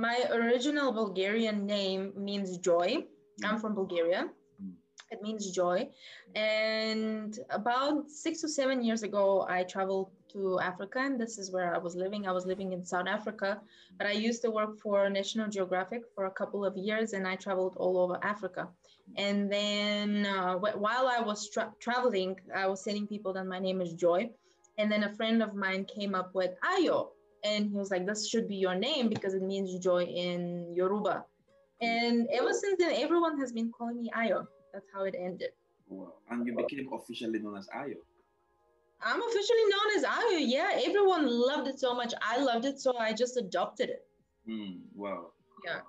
my original Bulgarian name means joy. I'm from Bulgaria. It means joy. And about six or seven years ago, I traveled to Africa, and this is where I was living. I was living in South Africa, but I used to work for National Geographic for a couple of years, and I traveled all over Africa. And then uh, while I was tra- traveling, I was telling people that my name is Joy. And then a friend of mine came up with Ayo, and he was like, "This should be your name because it means joy in Yoruba." And ever since then, everyone has been calling me Ayo. That's how it ended. Wow. And you became officially known as Ayo. I'm officially known as Ayo. Yeah, everyone loved it so much. I loved it, so I just adopted it. Mm, wow. Yeah.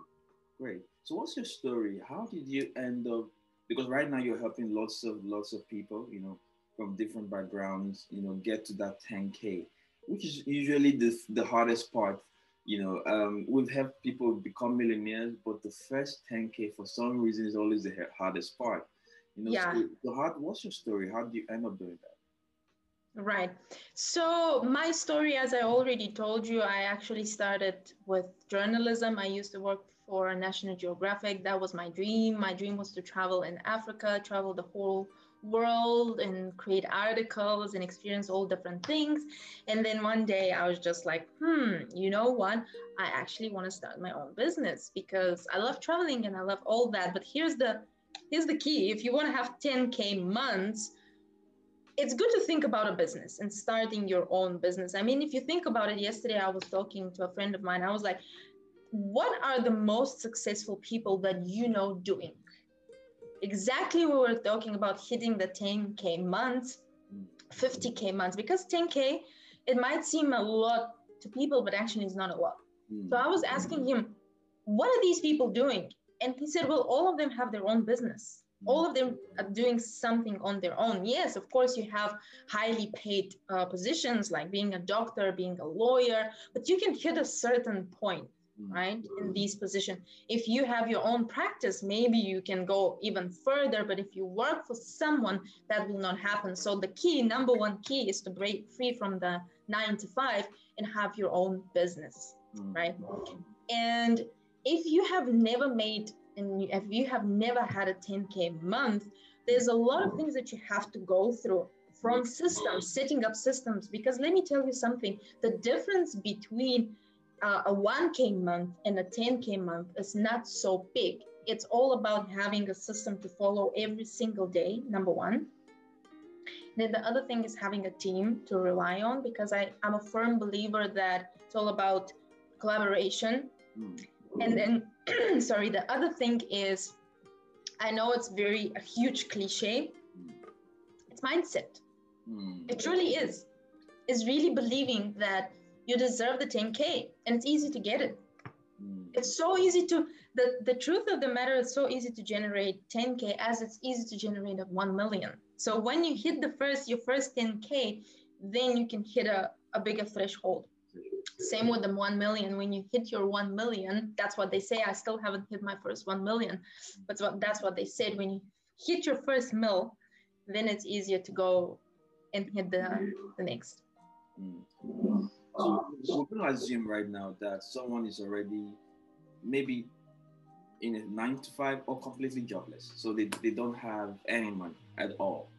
Great. So, what's your story? How did you end up? Because right now you're helping lots of lots of people, you know, from different backgrounds, you know, get to that 10k, which is usually the the hardest part you know, um, we've helped people become millionaires, but the first 10K for some reason is always the hardest part. You know, yeah. so the hard, what's your story? How do you end up doing that? Right. So, my story, as I already told you, I actually started with journalism. I used to work for National Geographic. That was my dream. My dream was to travel in Africa, travel the whole world and create articles and experience all different things. And then one day I was just like, hmm, you know what? I actually want to start my own business because I love traveling and I love all that. But here's the here's the key. If you want to have 10k months, it's good to think about a business and starting your own business. I mean, if you think about it, yesterday I was talking to a friend of mine. I was like, what are the most successful people that you know doing? Exactly we were talking about hitting the 10k months 50k months because 10k it might seem a lot to people but actually it's not a lot. Mm. so i was asking him what are these people doing? And he said well all of them have their own business. All of them are doing something on their own. Yes of course you have highly paid uh, positions like being a doctor being a lawyer but you can hit a certain point right in these positions if you have your own practice maybe you can go even further but if you work for someone that will not happen. So the key number one key is to break free from the nine to five and have your own business mm. right? And if you have never made and if you have never had a 10k month there's a lot of things that you have to go through from systems setting up systems. Because let me tell you something the difference between uh, a 1K month and a 10K month is not so big. It's all about having a system to follow every single day, number one. Then the other thing is having a team to rely on because I, I'm a firm believer that it's all about collaboration. Mm. And then, sorry, the other thing is I know it's very a huge cliche. It's mindset. Mm. It truly is. It's really believing that you deserve the 10K and it's easy to get it. Mm. It's so easy to, the, the truth of the matter is so easy to generate 10K as it's easy to generate a 1 million. So when you hit the first, your first 10K, then you can hit a, a bigger threshold. Same with the 1 million. When you hit your 1 million, that's what they say. I still haven't hit my first 1 million, but that's what they said. When you hit your first mill, then it's easier to go and hit the, the next. So we're going to assume right now that someone is already maybe in a nine to five or completely jobless. So they, they don't have any money at all.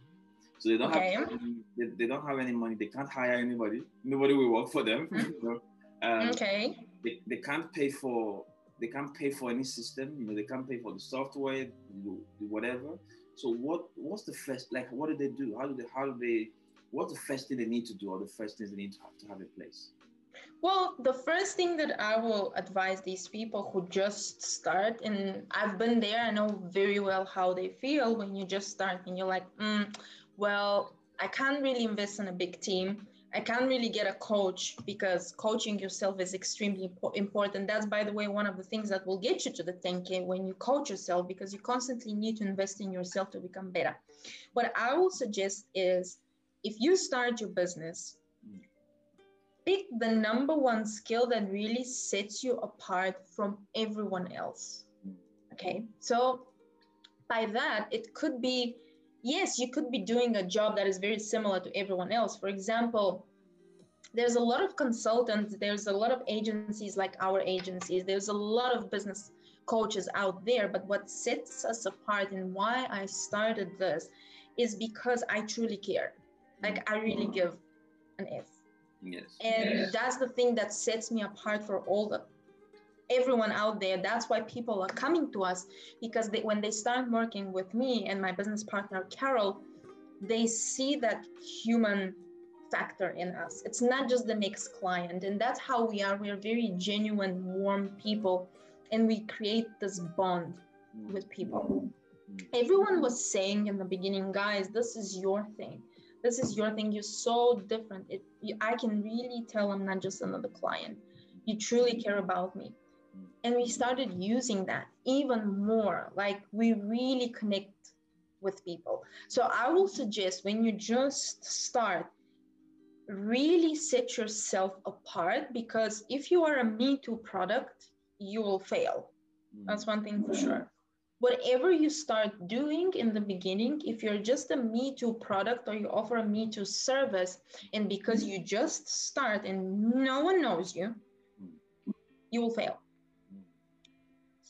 So they don't okay. have any, they, they don't have any money. They can't hire anybody. Nobody will work for them. Mm-hmm. um, okay. They, they can't pay for they can't pay for any system. You know they can't pay for the software, whatever. So what what's the first like? What do they do? How do they how do they what's the first thing they need to do or the first things they need to have to have in place? Well, the first thing that I will advise these people who just start, and I've been there, I know very well how they feel when you just start and you're like, mm, well, I can't really invest in a big team. I can't really get a coach because coaching yourself is extremely important. That's, by the way, one of the things that will get you to the 10K when you coach yourself because you constantly need to invest in yourself to become better. What I will suggest is if you start your business, mm. pick the number one skill that really sets you apart from everyone else. Mm. Okay, so by that, it could be yes, you could be doing a job that is very similar to everyone else. For example, there's a lot of consultants there's a lot of agencies like our agencies there's a lot of business coaches out there but what sets us apart and why i started this is because i truly care like i really give an f yes. And yes. that's the thing that sets me apart for all the everyone out there. That's why people are coming to us because they, when they start working with me and my business partner carol they see that human factor in us. It's not just the next client. And that's how we are. We're very genuine warm people. And we create this bond with people. Mm-hmm. Everyone was saying in the beginning guys this is your thing this is your thing you're so different. It you, i can really tell i'm not just another client. You truly care about me. And we started using that even more. Like we really connect with people. So i will suggest when you just start really set yourself apart because if you are a me too product you will fail. That's one thing for sure whatever you start doing in the beginning if you're just a me too product or you offer a me too service and because you just start and no one knows you you will fail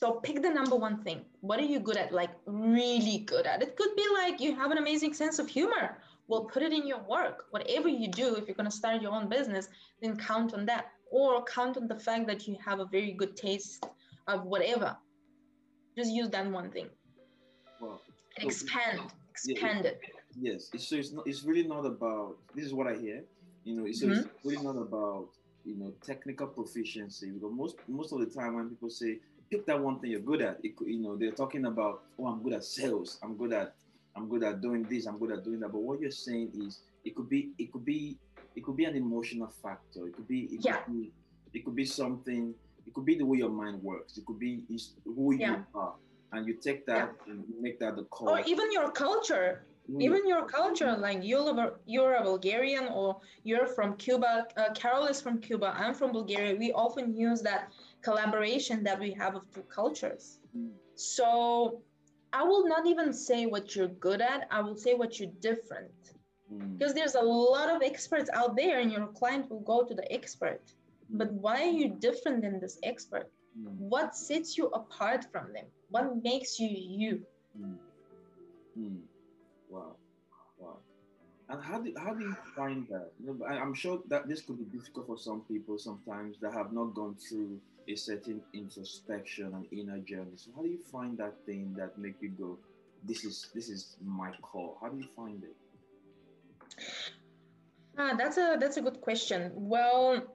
so pick the number one thing. What are you good at? Like really good at? It could be like you have an amazing sense of humor. Well, put it in your work. Whatever you do, if you're going to start your own business, then count on that. Or count on the fact that you have a very good taste of whatever. Just use that one thing. Expand, expand yeah, it. Yes. It's, so it's not. It's really not about. This is what I hear. You know. It's, mm-hmm. it's really not about you know technical proficiency because most most of the time when people say pick that one thing you're good at. It, you know, they're talking about, oh, I'm good at sales. I'm good at, I'm good at doing this. I'm good at doing that. But what you're saying is, it could be, it could be, it could be an emotional factor. It could be, it yeah. could be, it could be something. It could be the way your mind works. It could be who yeah. you are, and you take that yeah. and make that the core. Or even your culture. Even your culture, like you're, you're a Bulgarian or you're from Cuba. Uh, Carol is from Cuba. I'm from Bulgaria. We often use that collaboration that we have of two cultures. Mm. So I will not even say what you're good at, I will say what you're different. Mm. Because there's a lot of experts out there, and your client will go to the expert. But why are you different than this expert? Mm. What sets you apart from them? What makes you you? Wow. Wow. And how do, how do you find that? You know, I'm sure that this could be difficult for some people sometimes that have not gone through a certain introspection and inner journey. So how do you find that thing that make you go, this is this is my core? How do you find it? Ah, that's a that's a good question. Well,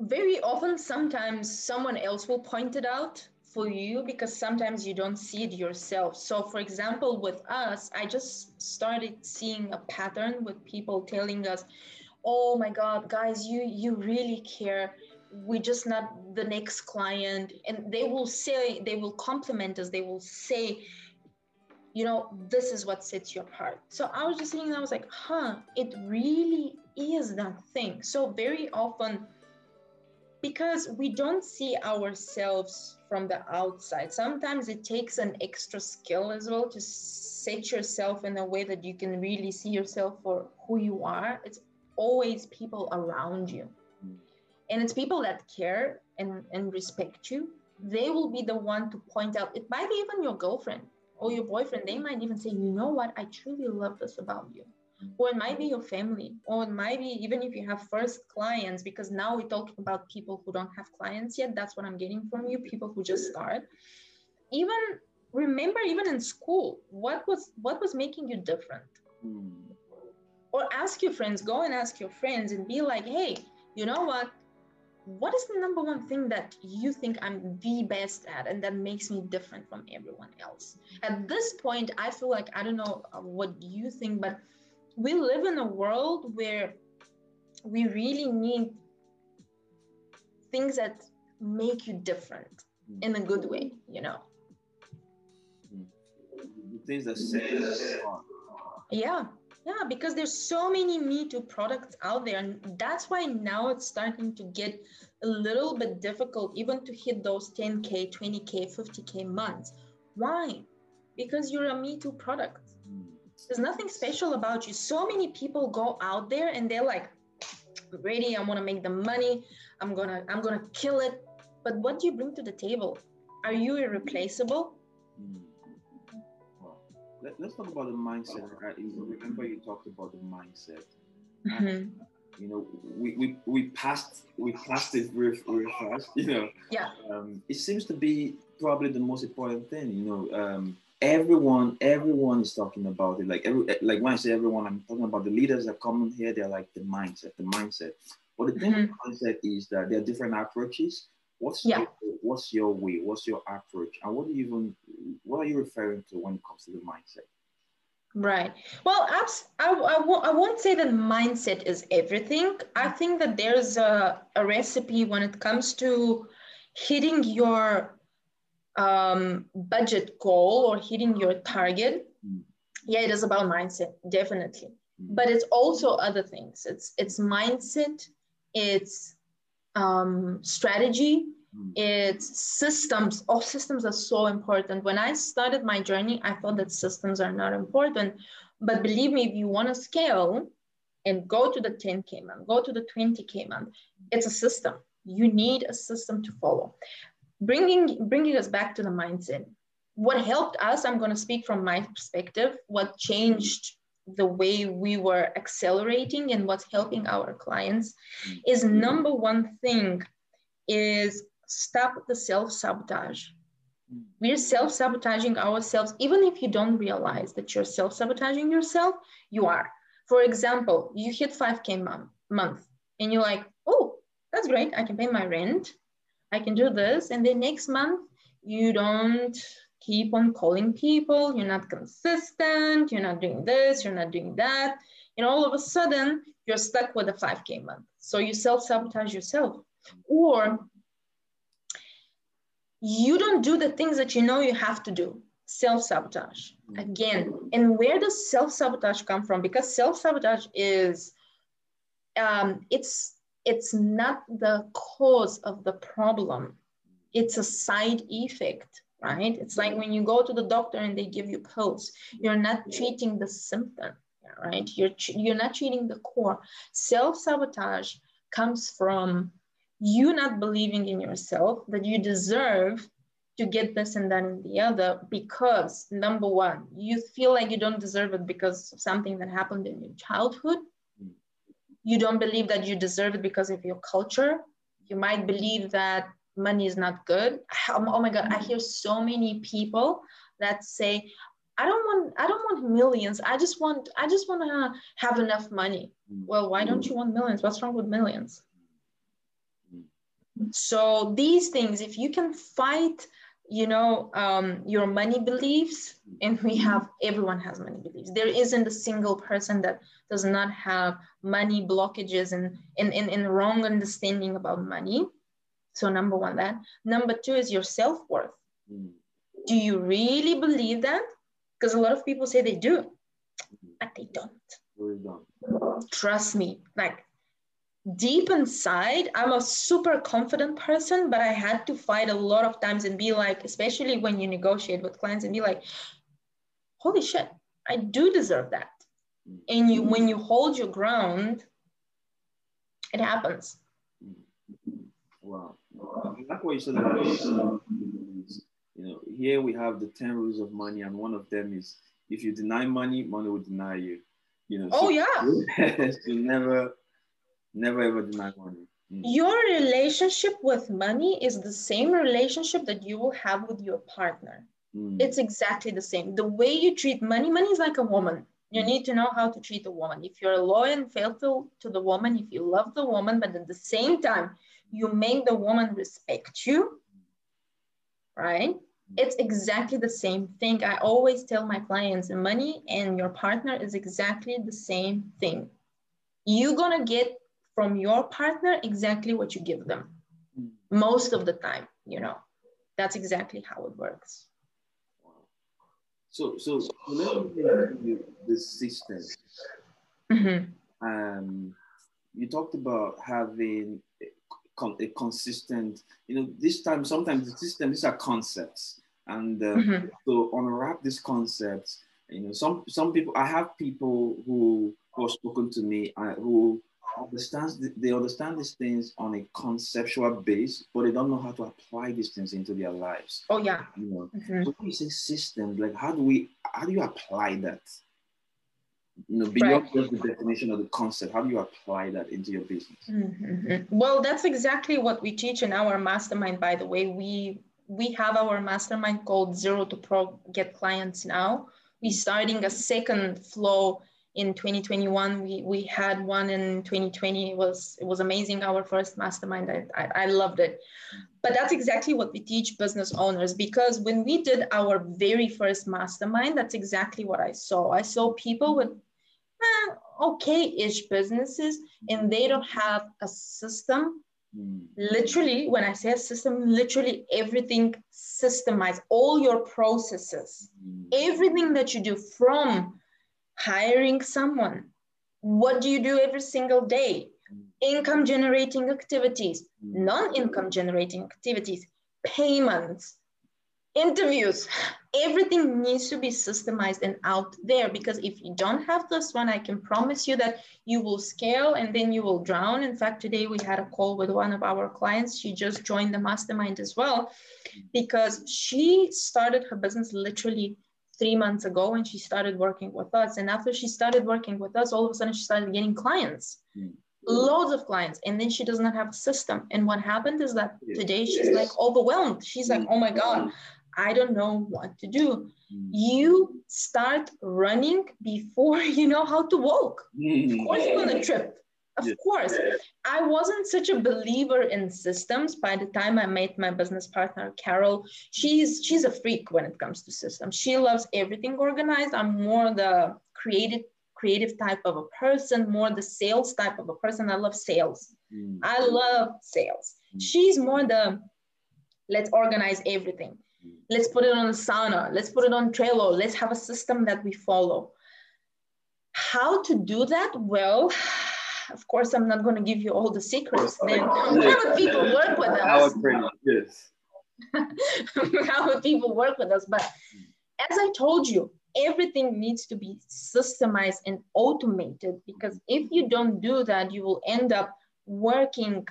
very often sometimes someone else will point it out for you because sometimes you don't see it yourself. So for example, with us, I just started seeing a pattern with people telling us, "Oh my god, guys, you you really care. We're just not the next client. And they will say they will compliment us. They will say you know this is what sets you apart. So i was just thinking i was like huh it really is that thing. So very often because we don't see ourselves from the outside. Sometimes it takes an extra skill as well to set yourself in a way that you can really see yourself for who you are. It's always people around you. Mm. And it's people that care and, and respect you. They will be the one to point out. It might be even your girlfriend or your boyfriend. They might even say you know what? I truly love this about you or it might be your family. Or it might be even if you have first clients because now we're talking about people who don't have clients yet. That's what i'm getting from you people who just start. Even remember even in school what was what was making you different? Mm. or ask your friends go and ask your friends and be like hey you know what? What is the number one thing that you think I'm the best at and that makes me different from everyone else? At this point, I feel like I don't know uh, what you think, but we live in a world where we really need things that make you different in a good way, you know. Things that us. Yeah, yeah, because there's so many Me Too products out there. And that's why now it's starting to get a little bit difficult even to hit those 10K, 20K, 50K months. Why? Because you're a Me Too product. There's nothing special about you. So many people go out there and they're like, "Ready? I'm ready. I want to make the money. I'm gonna I'm gonna kill it. But what do you bring to the table? Are you irreplaceable? Mm. Well, let, us talk about the mindset. Right? Remember, you talked about the mindset. Mm-hmm. You know, we, we, we passed we passed it real, real fast. You know, yeah. Um, it seems to be probably the most important thing. You know, um, everyone everyone is talking about it. Like every like when I say everyone, I'm talking about the leaders that come in here. They're like the mindset, the mindset. But the thing mm-hmm. with mindset is that there are different approaches. What's yeah. your, what's your way? What's your approach? And what do you even what are you referring to when it comes to the mindset? Right. Well, I, I, I, won't, I won't say that mindset is everything. I think that there's a, a recipe when it comes to hitting your um, budget goal or hitting your target. Mm. Yeah, it is about mindset, definitely. Mm. But it's also other things. It's it's mindset, it's um, strategy, mm. it's systems. All systems are so important. When I started my journey, I thought that systems are not important. But believe me, if you want to scale and go to the 10K month, go to the 20K month, it's a system. You need a system to follow. Bringing, bringing us back to the mindset. What helped us, I'm going to speak from my perspective, what changed the way we were accelerating and what's helping our clients mm-hmm. is number one thing is stop the self-sabotage. Mm-hmm. We're self-sabotaging ourselves even if you don't realize that you're self-sabotaging yourself you are. For example you hit 5k month, month and you're like oh that's great. I can pay my rent i can do this and then next month you don't keep on calling people, you're not consistent, you're not doing this, you're not doing that. And all of a sudden, you're stuck with a 5K month. So you self sabotage yourself. Or you don't do the things that you know you have to do. Self sabotage again. And where does self sabotage come from? Because self sabotage is, um, it's it's not the cause of the problem. It's a side effect right? It's like when you go to the doctor and they give you pills, you're not treating the symptom, right? You're, you're not treating the core. Self sabotage comes from you not believing in yourself that you deserve to get this and that and the other because number one, you feel like you don't deserve it because of something that happened in your childhood. You don't believe that you deserve it because of your culture. You might believe that money is not good. Oh my god i hear so many people that say i don't want i don't want millions. I just want i just want to have enough money. Well why don't you want millions? What's wrong with millions? So these things if you can fight you know um, your money beliefs and we have everyone has money beliefs there isn't a single person that does not have money blockages and and, in, in wrong understanding about money so number one, that. Number two is your self-worth. Mm. Do you really believe that? Because a lot of people say they do, but they don't. Really don't. Trust me, like deep inside, I'm a super confident person, but I had to fight a lot of times and be like, especially when you negotiate with clients and be like, holy shit, I do deserve that. And you when you hold your ground, it happens. Wow. Like what you said about you know, here we have the 10 rules of money, and one of them is if you deny money, money will deny you. You know, oh so yeah. you never, never ever deny money. Mm. Your relationship with money is the same relationship that you will have with your partner. Mm. It's exactly the same. The way you treat money, money is like a woman. You mm. need to know how to treat a woman. If you're loyal and faithful to the woman, if you love the woman, but at the same time, you make the woman respect you, right? It's exactly the same thing. I always tell my clients money and your partner is exactly the same thing. You're gonna get from your partner exactly what you give them most of the time, you know. That's exactly how it works. So, so let me the system. Mm-hmm. Um, you talked about having a consistent, you know, this time, sometimes the system, these are concepts. And uh, mm-hmm. to unwrap these concepts, you know, some, some people, I have people who, who have spoken to me uh, who understands they understand these things on a conceptual base, but they don't know how to apply these things into their lives. Oh yeah. You know, mm-hmm. so when you say systems, like how do we how do you apply that? You know, beyond right. just the definition of the concept, how do you apply that into your business? Mm-hmm. Well, that's exactly what we teach in our mastermind. By the way, we we have our mastermind called Zero to Pro Get Clients Now. We're starting a second flow in 2021 we, we had one in 2020 it was it was amazing our first mastermind. I, I, I, loved it. But that's exactly what we teach business owners because when we did our very first mastermind that's exactly what i saw. I saw people with eh, okay-ish businesses and they don't have a system. Mm. literally when i say a system literally everything systemized all your processes. Mm. everything that you do from hiring someone. What do you do every single day? Income generating activities, non income generating activities, payments, interviews. Everything needs to be systemized and out there because if you don't have this one, I can promise you that you will scale and then you will drown. In fact, today we had a call with one of our clients. She just joined the mastermind as well because she started her business literally three months ago when she started working with us. And after she started working with us, all of a sudden she started getting clients, mm. loads of clients. And then she does not have a system. And what happened is that today she's like overwhelmed. She's like, oh my God, I don't know what to do. Mm. You start running before you know how to walk. Of course, you're going to trip. Of course. I wasn't such a believer in systems by the time I met my business partner, Carol. She's she's a freak when it comes to systems. She loves everything organized. I'm more the creative creative type of a person, more the sales type of a person. I love sales. Mm. I love sales. Mm. She's more the let's organize everything. Mm. Let's put it on Asana. Let's put it on Trello. Let's have a system that we follow. How to do that? Well, of course, I'm not going to give you all the secrets. Then how would people work with us? How would yes. how would people work with us? But as I told you, everything needs to be systemized and automated because if you don't do that, you will end up working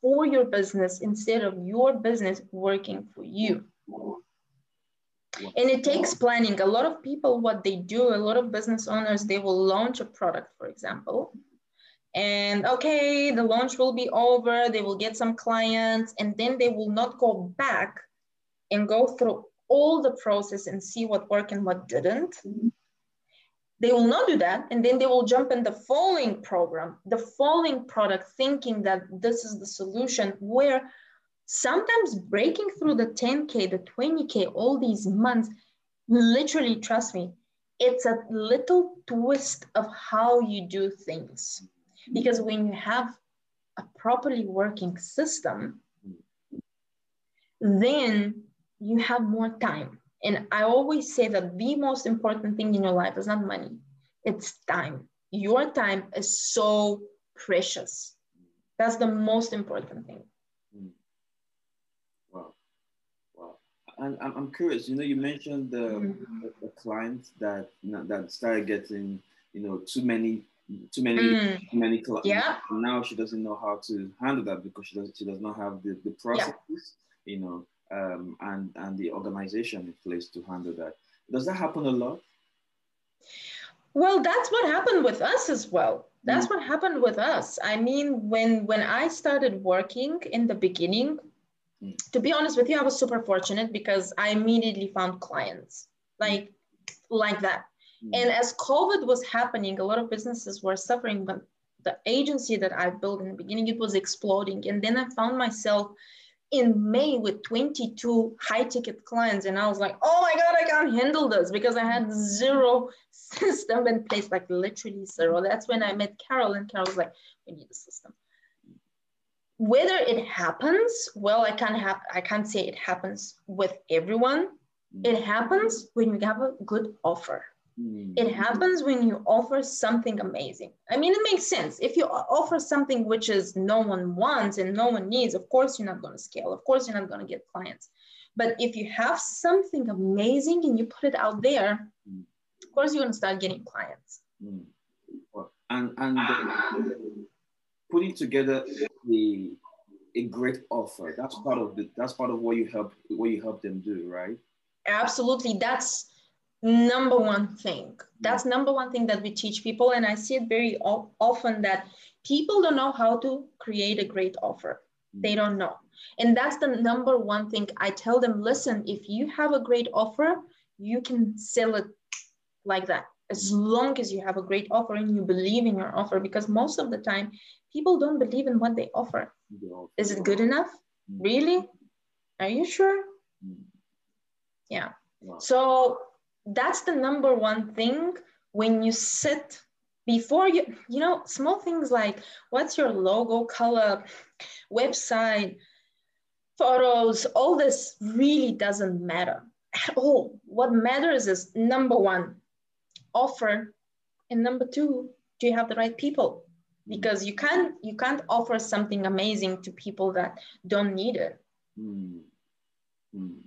for your business instead of your business working for you. And it takes planning. A lot of people, what they do, a lot of business owners, they will launch a product, for example, and okay, the launch will be over, they will get some clients, and then they will not go back and go through all the process and see what worked and what didn't. They will not do that, and then they will jump in the following program, the following product, thinking that this is the solution, where sometimes breaking through the 10K, the 20K, all these months, literally, trust me, it's a little twist of how you do things. Because when you have a properly working system, then you have more time. And I always say that the most important thing in your life is not money, it's time. Your time is so precious. That's the most important thing. Wow. Wow. And I'm curious, you know, you mentioned the, mm-hmm. the, clients that, that started getting, you know, too many too many mm. too many clubs. Yeah. Now she doesn't know how to handle that because she does she does not have the, the processes, yeah. you know, um, and and the organization in place to handle that. Does that happen a lot? Well, that's what happened with us as well. That's mm. what happened with us. I mean, when when I started working in the beginning, mm. to be honest with you, I was super fortunate because I immediately found clients like like that Mm. And as COVID was happening, a lot of businesses were suffering, but the agency that I built in the beginning, it was exploding. And then I found myself in May with 22 high ticket clients. And I was like, oh my God, I can't handle this because I had zero system in place, like literally zero. That's when I met Carol, and Carol was like, we need a system. Whether it happens, well, I can't have I can't say it happens with everyone. Mm. It happens when you have a good offer. It mm. happens when you offer something amazing. I mean, it makes sense. If you offer something which is no one wants and no one needs, of course you're not going to scale. Of course you're not going to get clients. But if you have something amazing and you put it out there, mm. of course you're going to start getting clients. Mm. Well, and and putting together the a great offer. That's part of the that's part of what you help what you help them do, right? Absolutely. That's number one thing. That's number one thing that we teach people. And I see it very often that people don't know how to create a great offer. Mm. They don't know. And that's the number one thing I tell them listen, if you have a great offer, you can sell it like that. As long as you have a great offer and you believe in your offer because most of the time people don't believe in what they offer. Is it good enough? Mm. Really? Are you sure? Mm. Yeah. So that's the number one thing when you sit before you you know small things like what's your logo color website photos all this really doesn't matter at all what matters is number one offer and number two do you have the right people because you can't you can't offer something amazing to people that don't need it mm. Mm.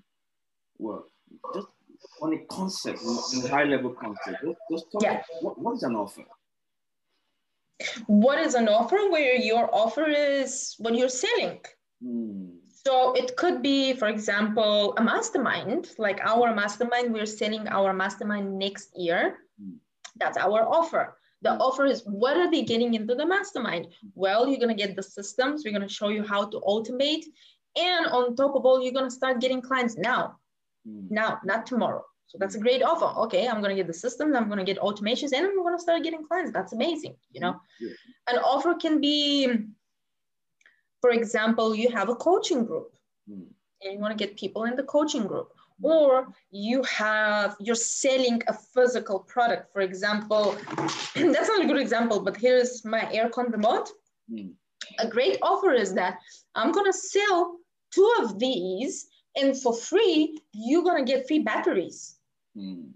well just on a concept in a high level concept just, talk yeah. what, what is an offer what is an offer where your offer is what you're selling mm. so it could be for example a mastermind like our mastermind we're selling our mastermind next year that's our offer. The mm. offer is what are they getting into the mastermind? Well, you're going to get the systems. We're going to show you how to automate. And on top of all, you're going to start getting clients now, mm. now, not tomorrow. So that's a great offer. Okay, I'm going to get the systems, I'm going to get automations, and I'm going to start getting clients. That's amazing. You know, yeah. an offer can be, for example, you have a coaching group mm. and you want to get people in the coaching group or you have you're selling a physical product for example that's not a good example but here's my aircon remote mm. a great offer is that i'm going to sell two of these and for free you're going to get free batteries mm.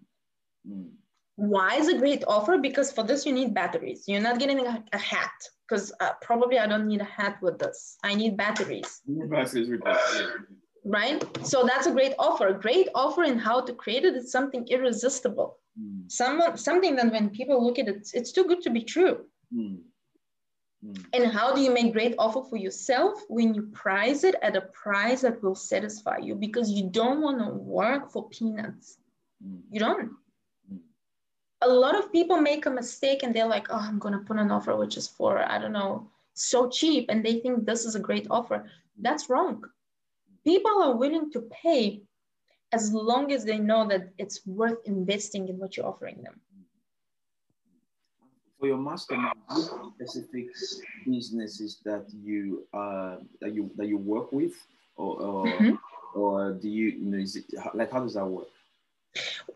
Mm. why is a great offer because for this you need batteries you're not getting a, a hat because uh, probably i don't need a hat with this i need batteries batteries right? So that's a great offer. A great offer in how to create it is something irresistible. Mm. Some, something that when people look at it, it's too good to be true. Mm. Mm. And how do you make great offer for yourself when you price it at a price that will satisfy you because you don't want to work for peanuts. You don't. Mm. A lot of people make a mistake and they're like, oh, I'm going to put an offer which is for, I don't know, so cheap. And they think this is a great offer. That's wrong people are willing to pay as long as they know that it's worth investing in what you're offering them. For your mastermind, specific businesses that you uh, that you that you work with, or or, mm-hmm. or do you, you know is it like how does that work?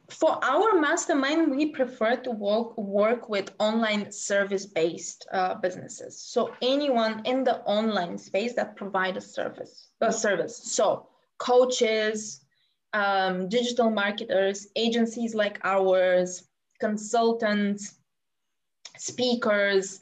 For our mastermind, we prefer to work, work with online service-based uh, businesses. So anyone in the online space that provide a service, a service. So coaches, um, digital marketers, agencies like ours, consultants, speakers,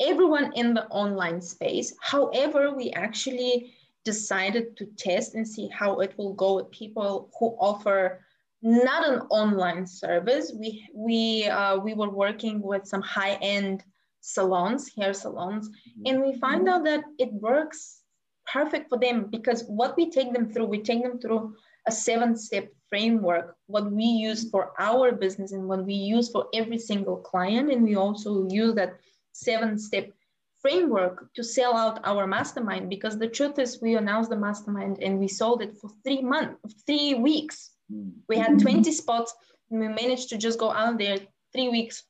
everyone in the online space. However, we actually decided to test and see how it will go with people who offer not an online service. We we uh, we were working with some high end salons, hair salons, mm-hmm. and we find out that it works perfect for them because what we take them through, we take them through a seven step framework, what we use for our business and what we use for every single client. And we also use that seven step framework to sell out our mastermind because the truth is we announced the mastermind and we sold it for three months, three weeks we had mm-hmm. 20 spots and we managed to just go out there three weeks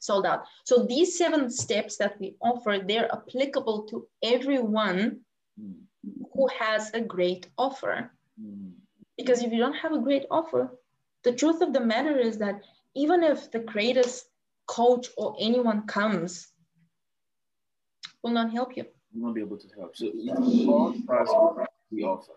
sold out. So these seven steps that we offer, they're applicable to everyone mm-hmm. who has a great offer. Mm-hmm. Because if you don't have a great offer, the truth of the matter is that even if the greatest coach or anyone comes, will not help you. Will not be able to help. So it's all we offer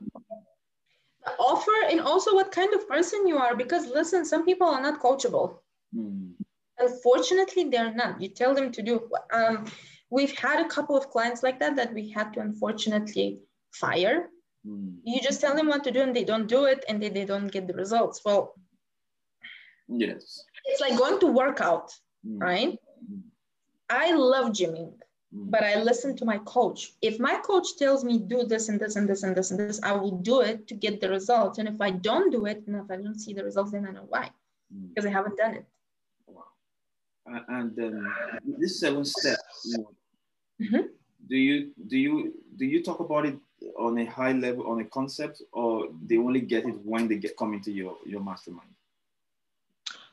offer and also what kind of person you are because listen some people are not coachable mm. unfortunately they're not you tell them to do um, we've had a couple of clients like that that we had to unfortunately fire mm. you just tell them what to do and they don't do it and they, they don't get the results well yes it's like going to work out mm. right I love gymming, mm. But I listen to my coach. If my coach tells me do this and this and this and this and this, I will do it to get the results. And if I don't do it, and if I don't see the results, then I know why, mm. because I haven't done it. Wow. Uh, and um, this seven steps, you know, mm-hmm. do you do you do you talk about it on a high level on a concept, or they only get it when they get come into your your mastermind?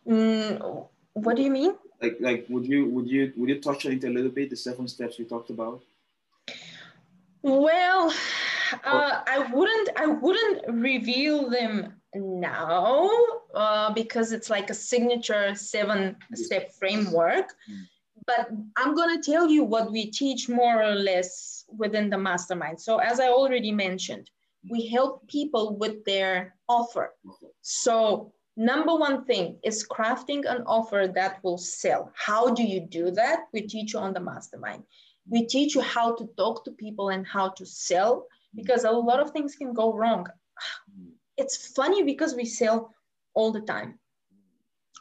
Mm, what do you mean? Like like would you would you would you touch on it a little bit the seven steps we talked about? Well uh, i wouldn't i wouldn't reveal them now uh, because it's like a signature seven step framework. Mm. but i'm going to tell you what we teach more or less within the mastermind. So as i already mentioned we help people with their offer. So Number one thing is crafting an offer that will sell. How do you do that? We teach you on the mastermind. We teach you how to talk to people and how to sell because a lot of things can go wrong. It's funny because we sell all the time.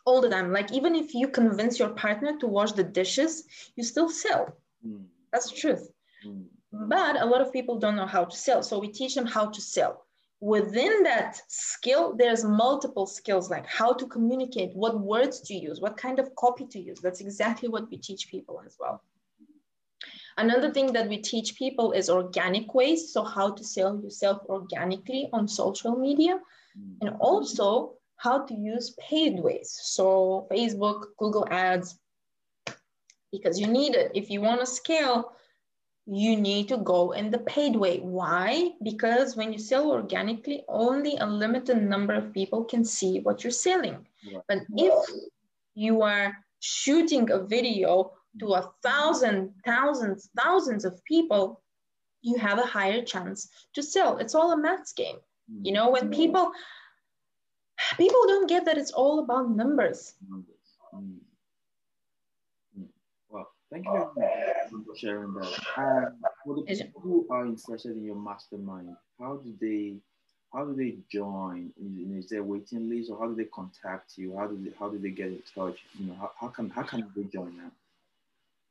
All the time. Like, even if you convince your partner to wash the dishes, you still sell. Hmm. That's the truth. Hmm. But a lot of people don't know how to sell. So we teach them how to sell within that skill there's multiple skills like how to communicate what words to use what kind of copy to use. That's exactly what we teach people as well. Another thing that we teach people is organic ways. So how to sell yourself organically on social media and also how to use paid ways. So facebook google ads because you need it. If you want to scale you need to go in the paid way. Why? Because when you sell organically, only a limited number of people can see what you're selling. Yeah. But if you are shooting a video to a thousand, thousands, thousands of people, you have a higher chance to sell. It's all a maths game. You know, when people people don't get that it's all about numbers. numbers. Mm. Thank you very much for sharing that. Um, for the people who are interested in your mastermind, how do they how do they join? Is there a waiting list or how do they contact you? How do they how do they get in touch? You know, how, how can how can they join that?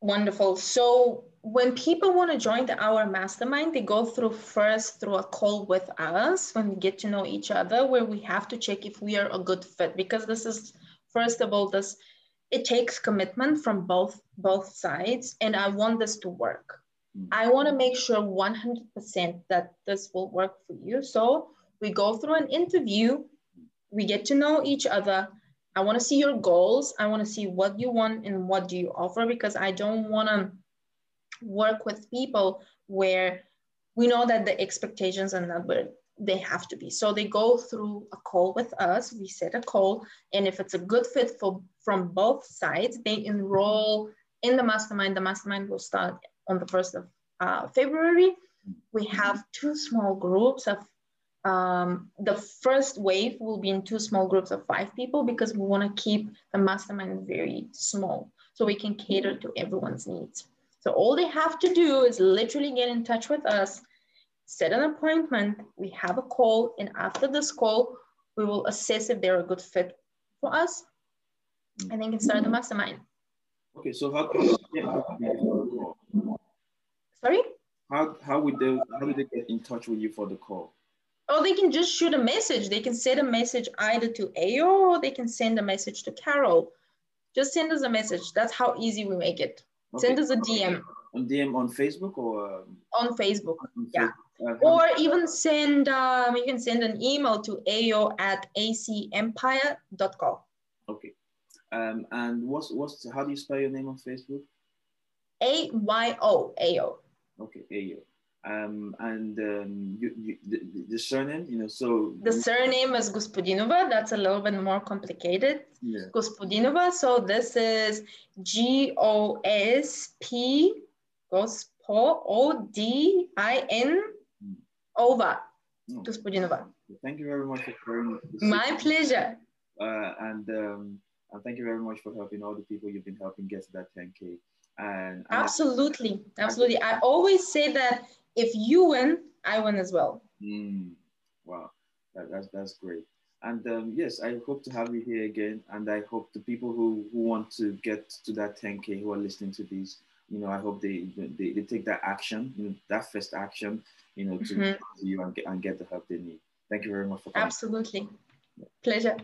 Wonderful. So when people want to join the our mastermind, they go through first through a call with us when we get to know each other, where we have to check if we are a good fit because this is first of all this it takes commitment from both both sides and i want this to work. Mm. i want to make sure 100% that this will work for you. So we go through an interview we get to know each other. I want to see your goals. I want to see what you want and what do you offer because i don't want to work with people where we know that the expectations are not they have to be. So they go through a call with us. We set a call, and if it's a good fit for from both sides, they enroll in the mastermind. The mastermind will start on the first of uh, February. We have two small groups of. Um, the first wave will be in two small groups of five people because we want to keep the mastermind very small so we can cater to everyone's needs. So all they have to do is literally get in touch with us set an appointment, we have a call, and after this call, we will assess if they're a good fit for us, and then can start the mastermind. Okay, so how Sorry? How, how would they how do they get in touch with you for the call? Oh, they can just shoot a message. They can send a message either to Ayo or they can send a message to Carol. Just send us a message. That's how easy we make it. Okay. Send us a DM. On DM on Facebook or? Um... On Facebook, on yeah. Uh-huh. Or even send, um, you can send an email to ayo at acempire.com. Okay. Um, and what's, what's, how do you spell your name on Facebook? A-Y-O, Ayo. Okay, Ayo. Um, and um, you, you, the, the, surname, you know, so. The surname is Gospodinova. That's a little bit more complicated. Yeah. Gospodinova. So this is G-O-S-P, Gospo, O-D-I-N over oh. to. Thank you very much for sharing. My pleasure. Uh, and um, and thank you very much for helping all the people you've been helping get to that 10K. And, and absolutely, absolutely. I always say that if you win, I win as well. Mm, wow, that, that's that's great. And um, yes, I hope to have you here again. And I hope the people who, who want to get to that 10K who are listening to these, you know, I hope they, they, they take that action, you know, that first action, you know, to mm-hmm. you and get, and get the help they need. Thank you very much for coming. Absolutely. Pleasure.